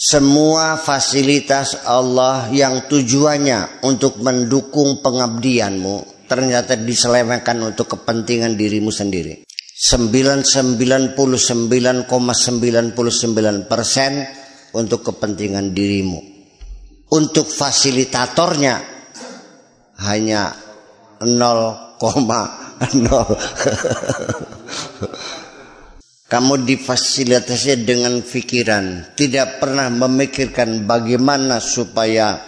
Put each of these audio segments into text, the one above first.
semua fasilitas Allah yang tujuannya untuk mendukung pengabdianmu ternyata diselewengkan untuk kepentingan dirimu sendiri. 99,99% persen untuk kepentingan dirimu. Untuk fasilitatornya hanya 0,0. Kamu difasilitasi dengan pikiran, tidak pernah memikirkan bagaimana supaya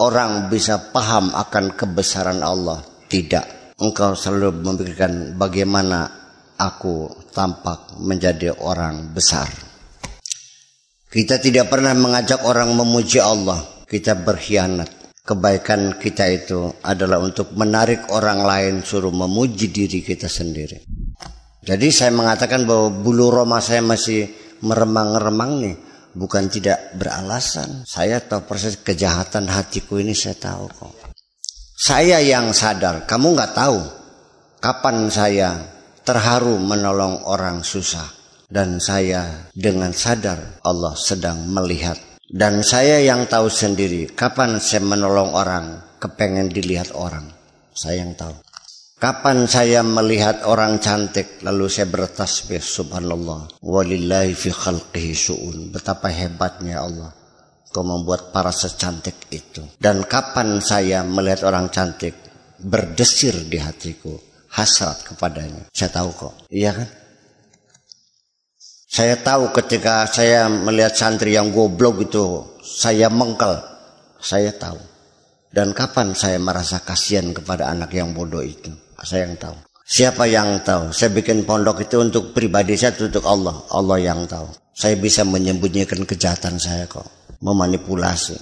orang bisa paham akan kebesaran Allah. Tidak. Engkau selalu memikirkan bagaimana aku tampak menjadi orang besar. Kita tidak pernah mengajak orang memuji Allah. Kita berkhianat. Kebaikan kita itu adalah untuk menarik orang lain suruh memuji diri kita sendiri. Jadi saya mengatakan bahwa bulu roma saya masih meremang-remang nih. Bukan tidak beralasan. Saya tahu proses kejahatan hatiku ini saya tahu kok. Saya yang sadar, kamu nggak tahu kapan saya terharu menolong orang susah. Dan saya dengan sadar Allah sedang melihat. Dan saya yang tahu sendiri kapan saya menolong orang kepengen dilihat orang. Saya yang tahu. Kapan saya melihat orang cantik lalu saya bertasbih subhanallah. Walillahi fi khalqihi su'un. Betapa hebatnya Allah. Kau membuat para secantik itu. Dan kapan saya melihat orang cantik berdesir di hatiku hasrat kepadanya. Saya tahu kok. Iya kan? Saya tahu ketika saya melihat santri yang goblok itu saya mengkel. Saya tahu. Dan kapan saya merasa kasihan kepada anak yang bodoh itu saya yang tahu. Siapa yang tahu? Saya bikin pondok itu untuk pribadi saya, untuk Allah. Allah yang tahu. Saya bisa menyembunyikan kejahatan saya kok. Memanipulasi.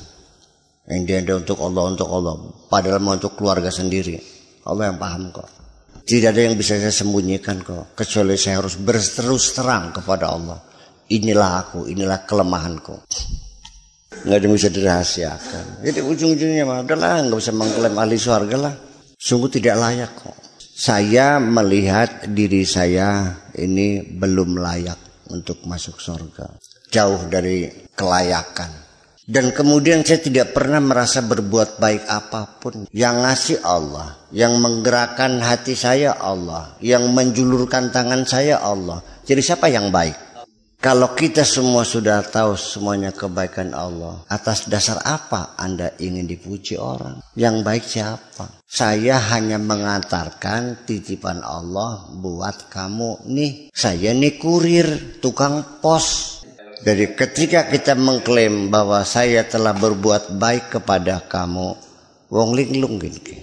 Yang dia untuk Allah, untuk Allah. Padahal mau untuk keluarga sendiri. Allah yang paham kok. Tidak ada yang bisa saya sembunyikan kok. Kecuali saya harus berterus terang kepada Allah. Inilah aku, inilah kelemahanku. Nggak ada yang bisa dirahasiakan. Jadi ujung-ujungnya mah udahlah nggak bisa mengklaim ahli surga lah. Sungguh tidak layak kok saya melihat diri saya ini belum layak untuk masuk surga. Jauh dari kelayakan. Dan kemudian saya tidak pernah merasa berbuat baik apa pun. Yang ngasih Allah. Yang menggerakkan hati saya Allah. Yang menjulurkan tangan saya Allah. Jadi siapa yang baik? Kalau kita semua sudah tahu semuanya kebaikan Allah, atas dasar apa Anda ingin dipuji orang? Yang baik siapa? Saya hanya mengantarkan titipan Allah buat kamu nih. Saya nih kurir, tukang pos. Jadi ketika kita mengklaim bahwa saya telah berbuat baik kepada kamu, wong linglung gini.